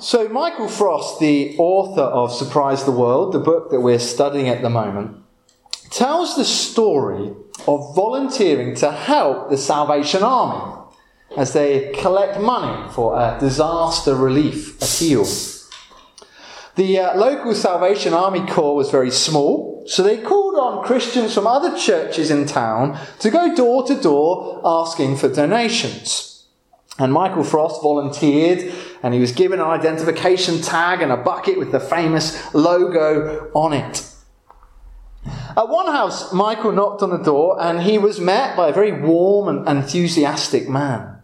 So, Michael Frost, the author of Surprise the World, the book that we're studying at the moment, tells the story of volunteering to help the Salvation Army as they collect money for a disaster relief appeal. The uh, local Salvation Army Corps was very small, so they called on Christians from other churches in town to go door to door asking for donations. And Michael Frost volunteered, and he was given an identification tag and a bucket with the famous logo on it. At one house, Michael knocked on the door, and he was met by a very warm and enthusiastic man.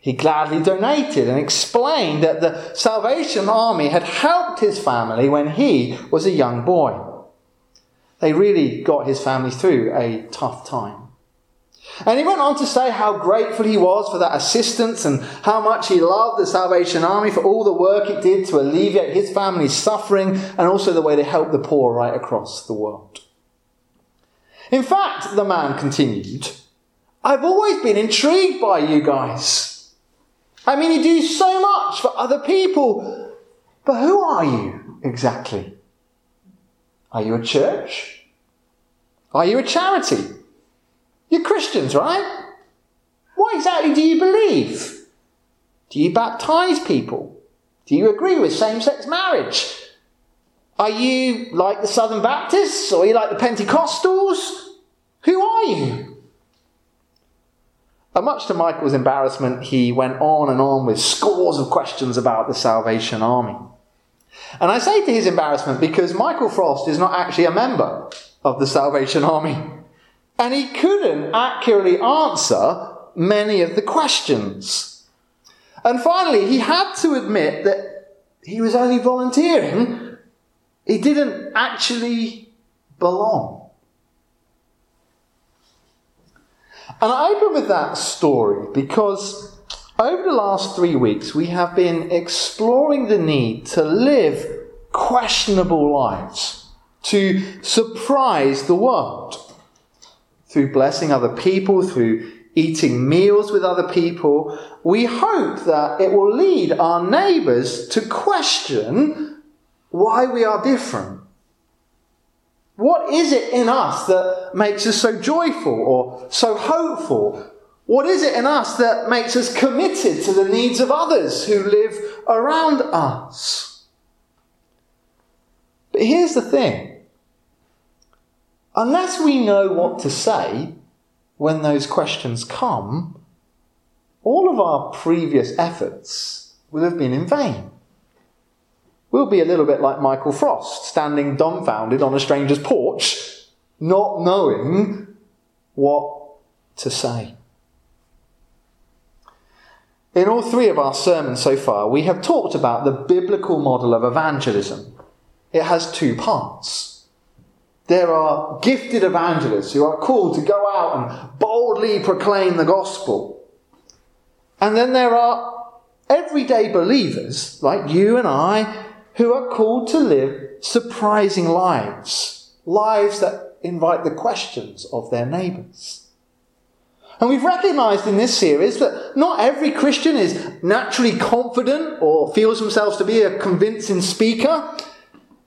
He gladly donated and explained that the Salvation Army had helped his family when he was a young boy. They really got his family through a tough time. And he went on to say how grateful he was for that assistance and how much he loved the Salvation Army for all the work it did to alleviate his family's suffering and also the way they helped the poor right across the world. In fact, the man continued, I've always been intrigued by you guys. I mean, you do so much for other people, but who are you exactly? Are you a church? Are you a charity? You're Christians, right? What exactly do you believe? Do you baptize people? Do you agree with same sex marriage? Are you like the Southern Baptists or are you like the Pentecostals? Who are you? And much to Michael's embarrassment, he went on and on with scores of questions about the Salvation Army. And I say to his embarrassment because Michael Frost is not actually a member of the Salvation Army. And he couldn't accurately answer many of the questions. And finally, he had to admit that he was only volunteering. He didn't actually belong. And I open with that story because over the last three weeks we have been exploring the need to live questionable lives, to surprise the world through blessing other people, through eating meals with other people. We hope that it will lead our neighbours to question why we are different what is it in us that makes us so joyful or so hopeful? What is it in us that makes us committed to the needs of others who live around us? But here's the thing unless we know what to say when those questions come, all of our previous efforts will have been in vain. We'll be a little bit like Michael Frost, standing dumbfounded on a stranger's porch, not knowing what to say. In all three of our sermons so far, we have talked about the biblical model of evangelism. It has two parts. There are gifted evangelists who are called to go out and boldly proclaim the gospel. And then there are everyday believers like you and I who are called to live surprising lives, lives that invite the questions of their neighbours. And we've recognized in this series that not every Christian is naturally confident or feels themselves to be a convincing speaker.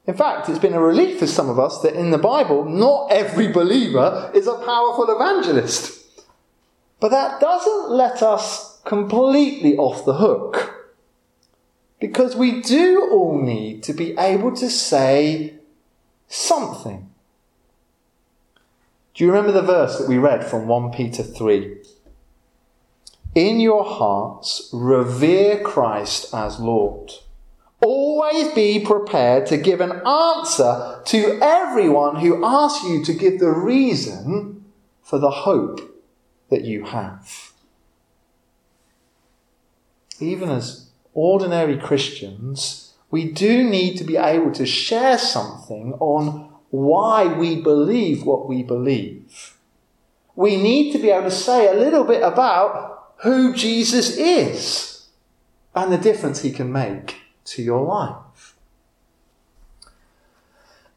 In fact, it's been a relief for some of us that in the Bible, not every believer is a powerful evangelist. But that doesn't let us completely off the hook. Because we do all need to be able to say something. Do you remember the verse that we read from 1 Peter 3? In your hearts, revere Christ as Lord. Always be prepared to give an answer to everyone who asks you to give the reason for the hope that you have. Even as ordinary Christians, we do need to be able to share something on why we believe what we believe. We need to be able to say a little bit about who Jesus is and the difference he can make to your life.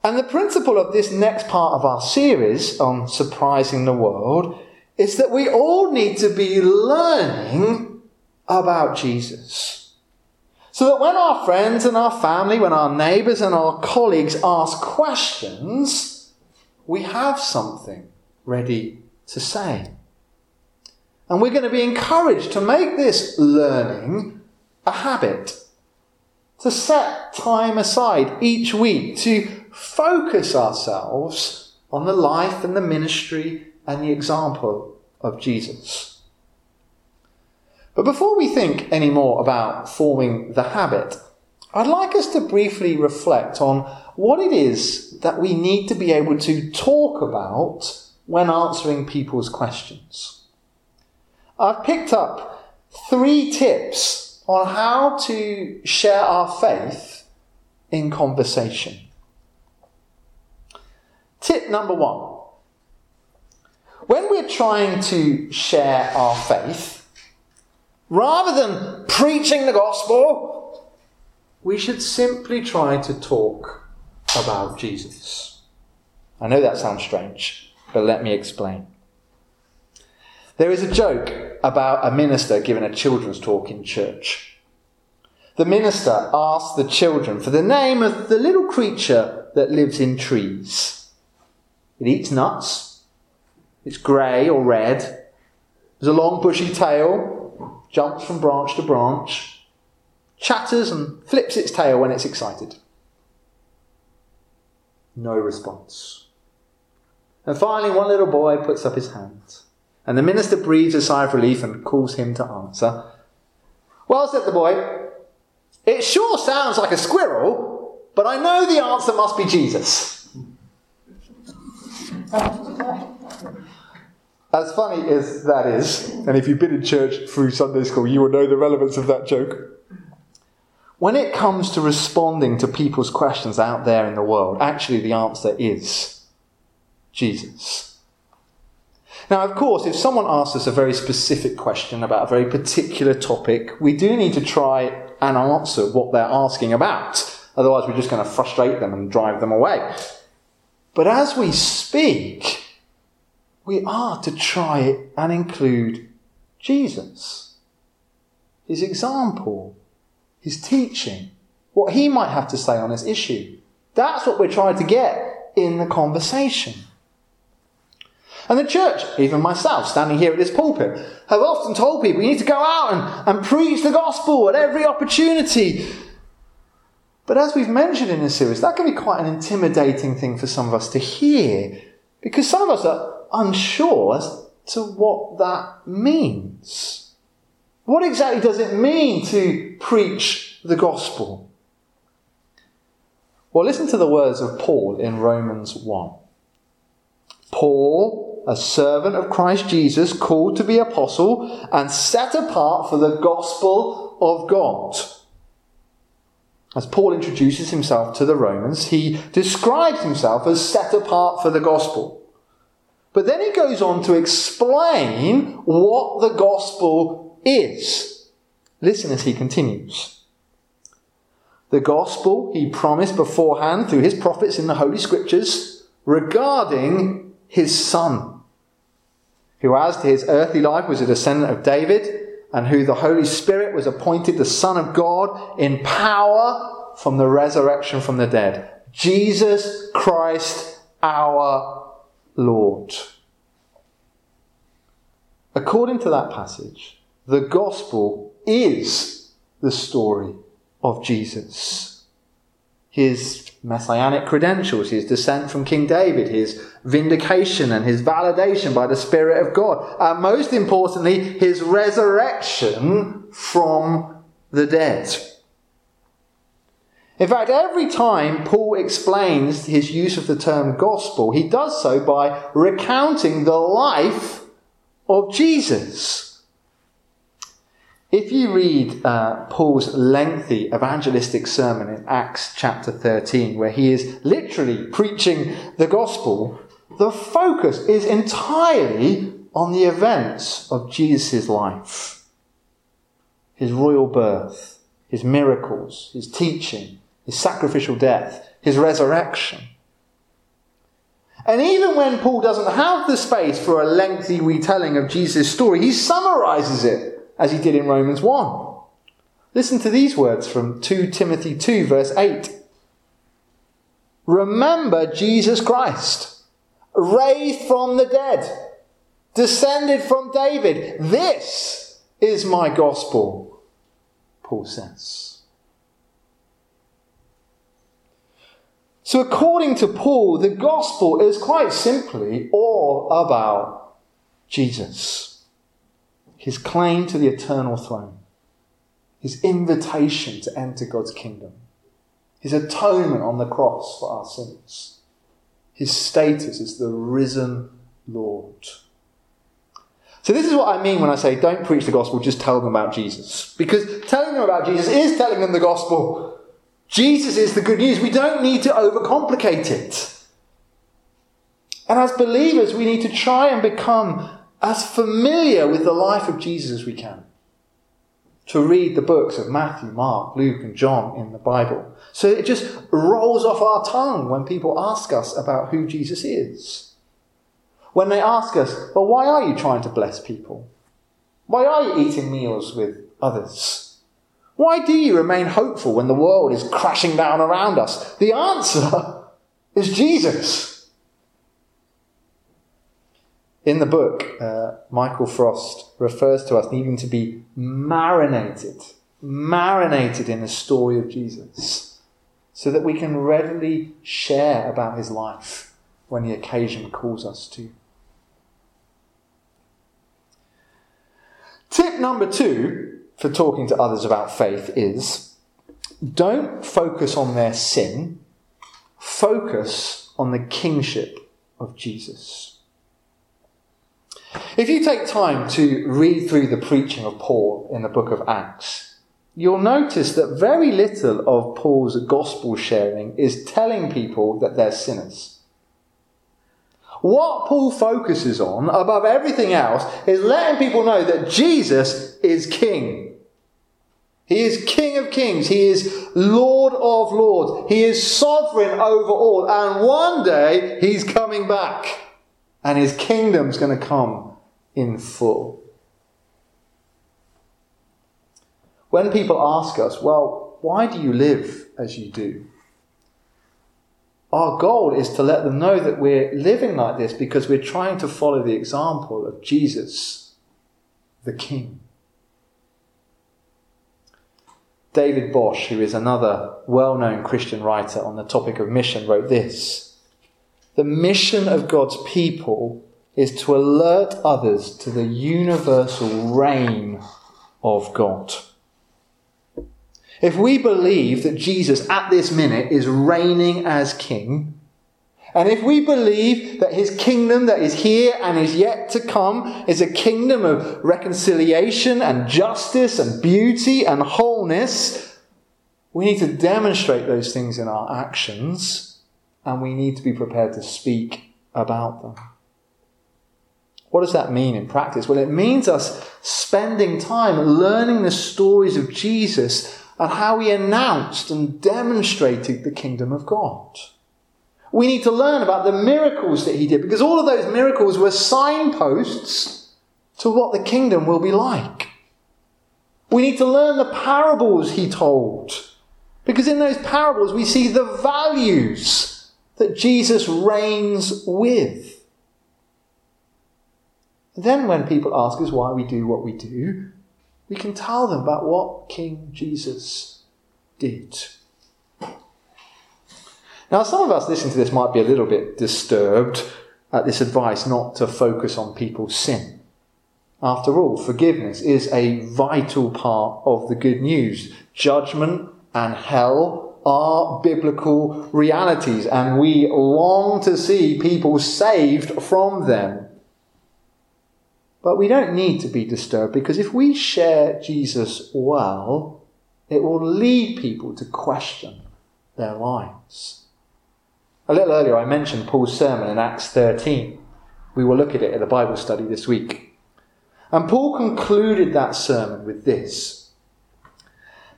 And the principle of this next part of our series on surprising the world is that we all need to be learning about Jesus. So that when our friends and our family, when our neighbours and our colleagues ask questions, we have something ready to say. And we're going to be encouraged to make this learning a habit. To set time aside each week to focus ourselves on the life and the ministry and the example of Jesus. But before we think any more about forming the habit, I'd like us to briefly reflect on what it is that we need to be able to talk about when answering people's questions. I've picked up three tips on how to share our faith in conversation. Tip number one when we're trying to share our faith, rather than preaching the gospel, we should simply try to talk about Jesus. I know that sounds strange, but let me explain. There is a joke about a minister giving a children's talk in church. The minister asks the children for the name of the little creature that lives in trees. It eats nuts. It's grey or red. There's a long bushy tail, jumps from branch to branch, chatters and flips its tail when it's excited. No response. And finally, one little boy puts up his hand. And the minister breathes a sigh of relief and calls him to answer. Well, said the boy, it sure sounds like a squirrel, but I know the answer must be Jesus. As funny as that is, and if you've been in church through Sunday school, you will know the relevance of that joke. When it comes to responding to people's questions out there in the world, actually the answer is Jesus. Now, of course, if someone asks us a very specific question about a very particular topic, we do need to try and answer what they're asking about. Otherwise, we're just going to frustrate them and drive them away. But as we speak, we are to try and include Jesus, his example, his teaching, what he might have to say on this issue. That's what we're trying to get in the conversation. And the church, even myself, standing here at this pulpit, have often told people you need to go out and, and preach the gospel at every opportunity. But as we've mentioned in this series, that can be quite an intimidating thing for some of us to hear because some of us are unsure as to what that means. What exactly does it mean to preach the gospel? Well, listen to the words of Paul in Romans 1. Paul, a servant of Christ Jesus, called to be apostle and set apart for the gospel of God. As Paul introduces himself to the Romans, he describes himself as set apart for the gospel. But then he goes on to explain what the gospel is. Listen as he continues. The gospel he promised beforehand through his prophets in the Holy Scriptures regarding his son, who, as to his earthly life, was a descendant of David, and who the Holy Spirit was appointed the Son of God in power from the resurrection from the dead. Jesus Christ our Lord. According to that passage, the gospel is the story of Jesus. His messianic credentials, his descent from King David, his vindication and his validation by the Spirit of God, and most importantly, his resurrection from the dead. In fact, every time Paul explains his use of the term gospel, he does so by recounting the life of Jesus. If you read uh, Paul's lengthy evangelistic sermon in Acts chapter 13, where he is literally preaching the gospel, the focus is entirely on the events of Jesus' life his royal birth, his miracles, his teaching, his sacrificial death, his resurrection. And even when Paul doesn't have the space for a lengthy retelling of Jesus' story, he summarizes it as he did in Romans 1. Listen to these words from 2 Timothy 2, verse 8. Remember Jesus Christ, raised from the dead, descended from David. This is my gospel, Paul says. So, according to Paul, the gospel is quite simply all about Jesus, his claim to the eternal throne, his invitation to enter God's kingdom, his atonement on the cross for our sins, his status as the risen Lord. So, this is what I mean when I say don't preach the gospel, just tell them about Jesus. Because telling them about Jesus is telling them the gospel. Jesus is the good news. We don't need to overcomplicate it. And as believers, we need to try and become as familiar with the life of Jesus as we can. To read the books of Matthew, Mark, Luke, and John in the Bible. So it just rolls off our tongue when people ask us about who Jesus is. When they ask us, well, why are you trying to bless people? Why are you eating meals with others? Why do you remain hopeful when the world is crashing down around us? The answer is Jesus. In the book, uh, Michael Frost refers to us needing to be marinated, marinated in the story of Jesus, so that we can readily share about his life when the occasion calls us to. Tip number two for talking to others about faith is don't focus on their sin, focus on the kingship of Jesus. If you take time to read through the preaching of Paul in the book of Acts, you'll notice that very little of Paul's gospel sharing is telling people that they're sinners. What Paul focuses on, above everything else, is letting people know that Jesus is king. He is King of kings. He is Lord of lords. He is sovereign over all. And one day he's coming back. And his kingdom's going to come in full. When people ask us, well, why do you live as you do? Our goal is to let them know that we're living like this because we're trying to follow the example of Jesus, the King. David Bosch, who is another well known Christian writer on the topic of mission, wrote this The mission of God's people is to alert others to the universal reign of God. If we believe that Jesus at this minute is reigning as king, and if we believe that his kingdom that is here and is yet to come is a kingdom of reconciliation and justice and beauty and wholeness, we need to demonstrate those things in our actions and we need to be prepared to speak about them. What does that mean in practice? Well, it means us spending time learning the stories of Jesus and how he announced and demonstrated the kingdom of God. We need to learn about the miracles that he did because all of those miracles were signposts to what the kingdom will be like. We need to learn the parables he told because in those parables we see the values that Jesus reigns with. Then, when people ask us why we do what we do, we can tell them about what King Jesus did. Now, some of us listening to this might be a little bit disturbed at this advice not to focus on people's sin. After all, forgiveness is a vital part of the good news. Judgment and hell are biblical realities, and we long to see people saved from them. But we don't need to be disturbed because if we share Jesus well, it will lead people to question their lives. A little earlier, I mentioned Paul's sermon in Acts 13. We will look at it at the Bible study this week. And Paul concluded that sermon with this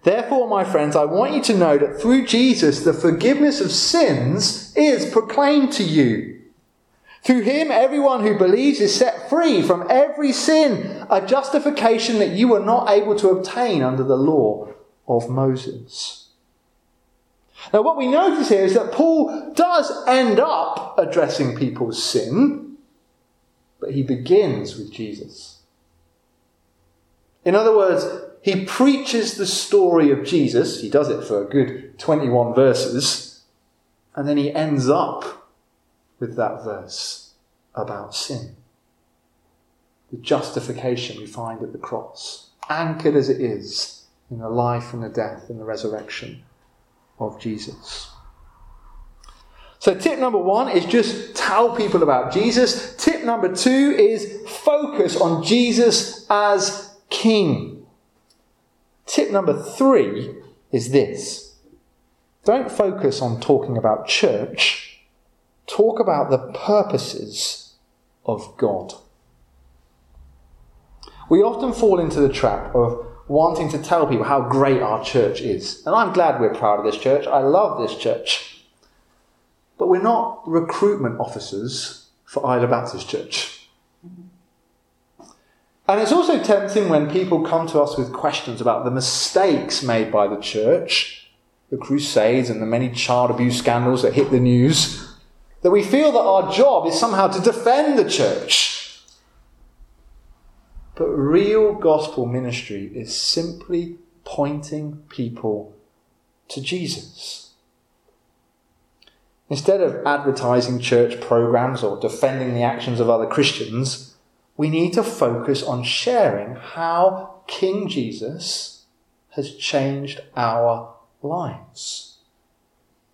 Therefore, my friends, I want you to know that through Jesus, the forgiveness of sins is proclaimed to you. Through him, everyone who believes is set free from every sin, a justification that you were not able to obtain under the law of Moses. Now, what we notice here is that Paul does end up addressing people's sin, but he begins with Jesus. In other words, he preaches the story of Jesus. He does it for a good 21 verses. And then he ends up with that verse about sin. The justification we find at the cross, anchored as it is in the life and the death and the resurrection of Jesus. So, tip number one is just tell people about Jesus. Tip number two is focus on Jesus as King. Tip number three is this don't focus on talking about church, talk about the purposes of God. We often fall into the trap of wanting to tell people how great our church is. And I'm glad we're proud of this church. I love this church. But we're not recruitment officers for Isla Baptist Church. And it's also tempting when people come to us with questions about the mistakes made by the church, the crusades, and the many child abuse scandals that hit the news, that we feel that our job is somehow to defend the church. But real gospel ministry is simply pointing people to Jesus. Instead of advertising church programs or defending the actions of other Christians, we need to focus on sharing how King Jesus has changed our lives.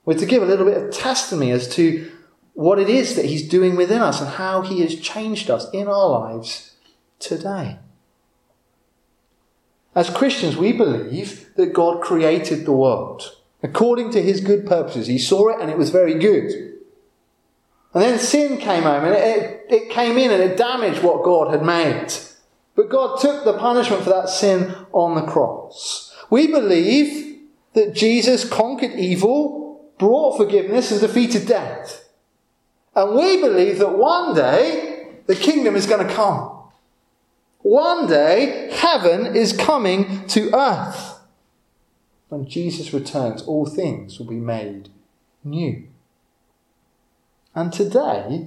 We're to give a little bit of testimony as to what it is that He's doing within us and how He has changed us in our lives today. As Christians, we believe that God created the world according to His good purposes. He saw it and it was very good. And then sin came home and it, it came in and it damaged what God had made. But God took the punishment for that sin on the cross. We believe that Jesus conquered evil, brought forgiveness, and defeated death. And we believe that one day the kingdom is going to come. One day heaven is coming to earth. When Jesus returns, all things will be made new. And today,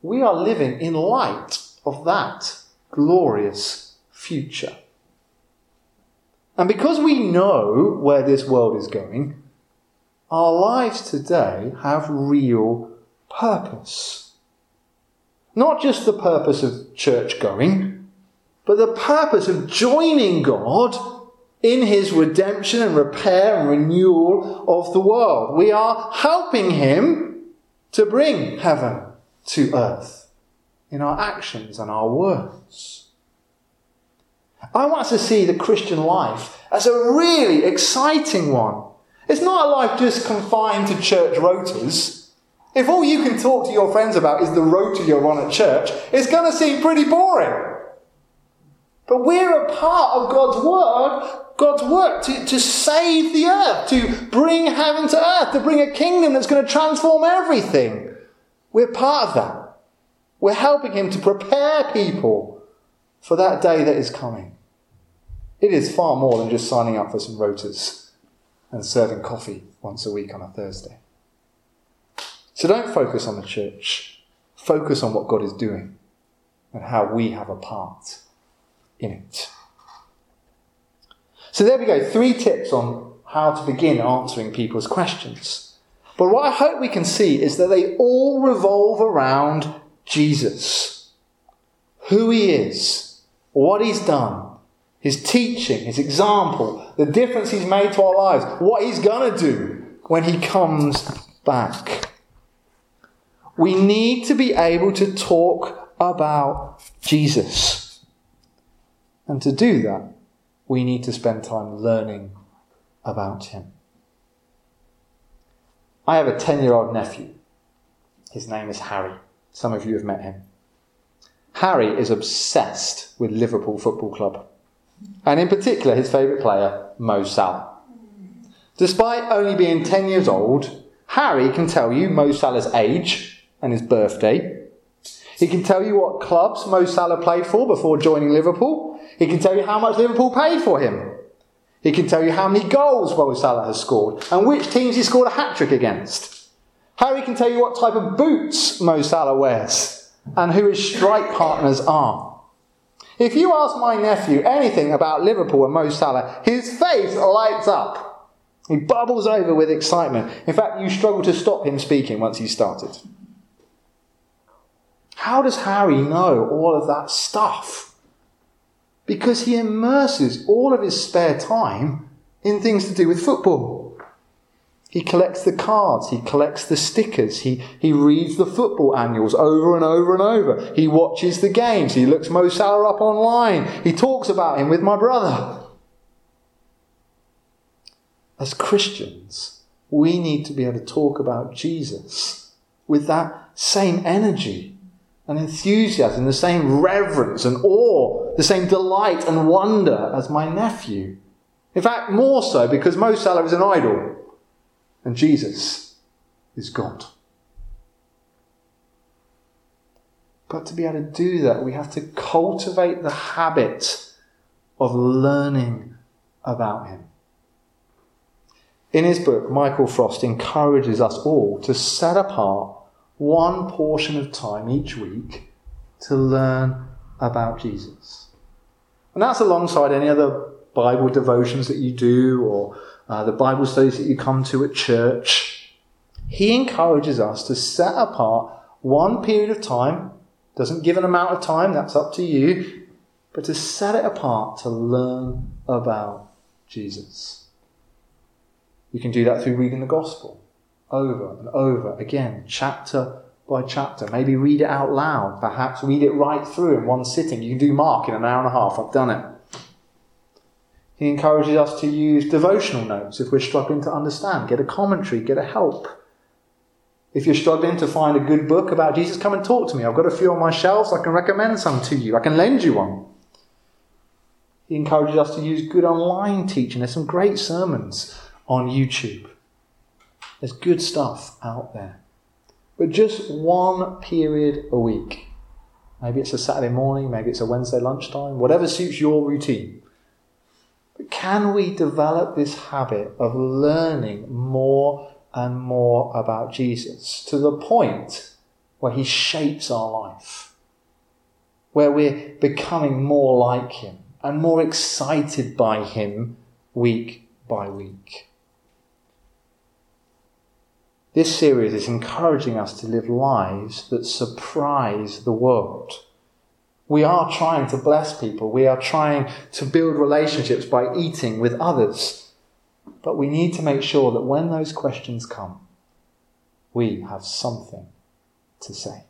we are living in light of that glorious future. And because we know where this world is going, our lives today have real purpose. Not just the purpose of church going, but the purpose of joining God in his redemption and repair and renewal of the world. We are helping him to bring heaven to earth in our actions and our words. I want us to see the Christian life as a really exciting one. It's not a life just confined to church rotas. If all you can talk to your friends about is the rota you're on at church, it's going to seem pretty boring. But we're a part of God's work, God's work to, to save the earth, to bring heaven to earth, to bring a kingdom that's going to transform everything. We're part of that. We're helping Him to prepare people for that day that is coming. It is far more than just signing up for some rotas and serving coffee once a week on a Thursday. So don't focus on the church. Focus on what God is doing and how we have a part in it. So there we go, three tips on how to begin answering people's questions. But what I hope we can see is that they all revolve around Jesus. Who he is, what he's done, his teaching, his example, the difference he's made to our lives, what he's going to do when he comes back. We need to be able to talk about Jesus. And to do that, we need to spend time learning about him. I have a 10 year old nephew. His name is Harry. Some of you have met him. Harry is obsessed with Liverpool Football Club, and in particular his favourite player, Mo Salah. Despite only being 10 years old, Harry can tell you Mo Salah's age and his birthday. He can tell you what clubs Mo Salah played for before joining Liverpool. He can tell you how much Liverpool paid for him. He can tell you how many goals Mo Salah has scored and which teams he scored a hat trick against. Harry can tell you what type of boots Mo Salah wears and who his strike partners are. If you ask my nephew anything about Liverpool and Mo Salah, his face lights up. He bubbles over with excitement. In fact, you struggle to stop him speaking once he's started. How does Harry know all of that stuff? Because he immerses all of his spare time in things to do with football. He collects the cards, he collects the stickers, he, he reads the football annuals over and over and over. He watches the games, he looks Mo Salah up online, he talks about him with my brother. As Christians, we need to be able to talk about Jesus with that same energy and enthusiasm, the same reverence and awe, the same delight and wonder as my nephew. In fact, more so because Mo Salah is an idol and Jesus is God. But to be able to do that, we have to cultivate the habit of learning about Him. In his book, Michael Frost encourages us all to set apart one portion of time each week to learn about Jesus. And that's alongside any other Bible devotions that you do or uh, the Bible studies that you come to at church. He encourages us to set apart one period of time, doesn't give an amount of time, that's up to you, but to set it apart to learn about Jesus. You can do that through reading the gospel over and over again, chapter by chapter. Maybe read it out loud. Perhaps read it right through in one sitting. You can do Mark in an hour and a half. I've done it. He encourages us to use devotional notes if we're struggling to understand. Get a commentary, get a help. If you're struggling to find a good book about Jesus, come and talk to me. I've got a few on my shelves. I can recommend some to you. I can lend you one. He encourages us to use good online teaching. There's some great sermons on YouTube. There's good stuff out there. But just one period a week. Maybe it's a Saturday morning, maybe it's a Wednesday lunchtime, whatever suits your routine. But can we develop this habit of learning more and more about Jesus to the point where he shapes our life? Where we're becoming more like him and more excited by him week by week. This series is encouraging us to live lives that surprise the world. We are trying to bless people. We are trying to build relationships by eating with others. But we need to make sure that when those questions come, we have something to say.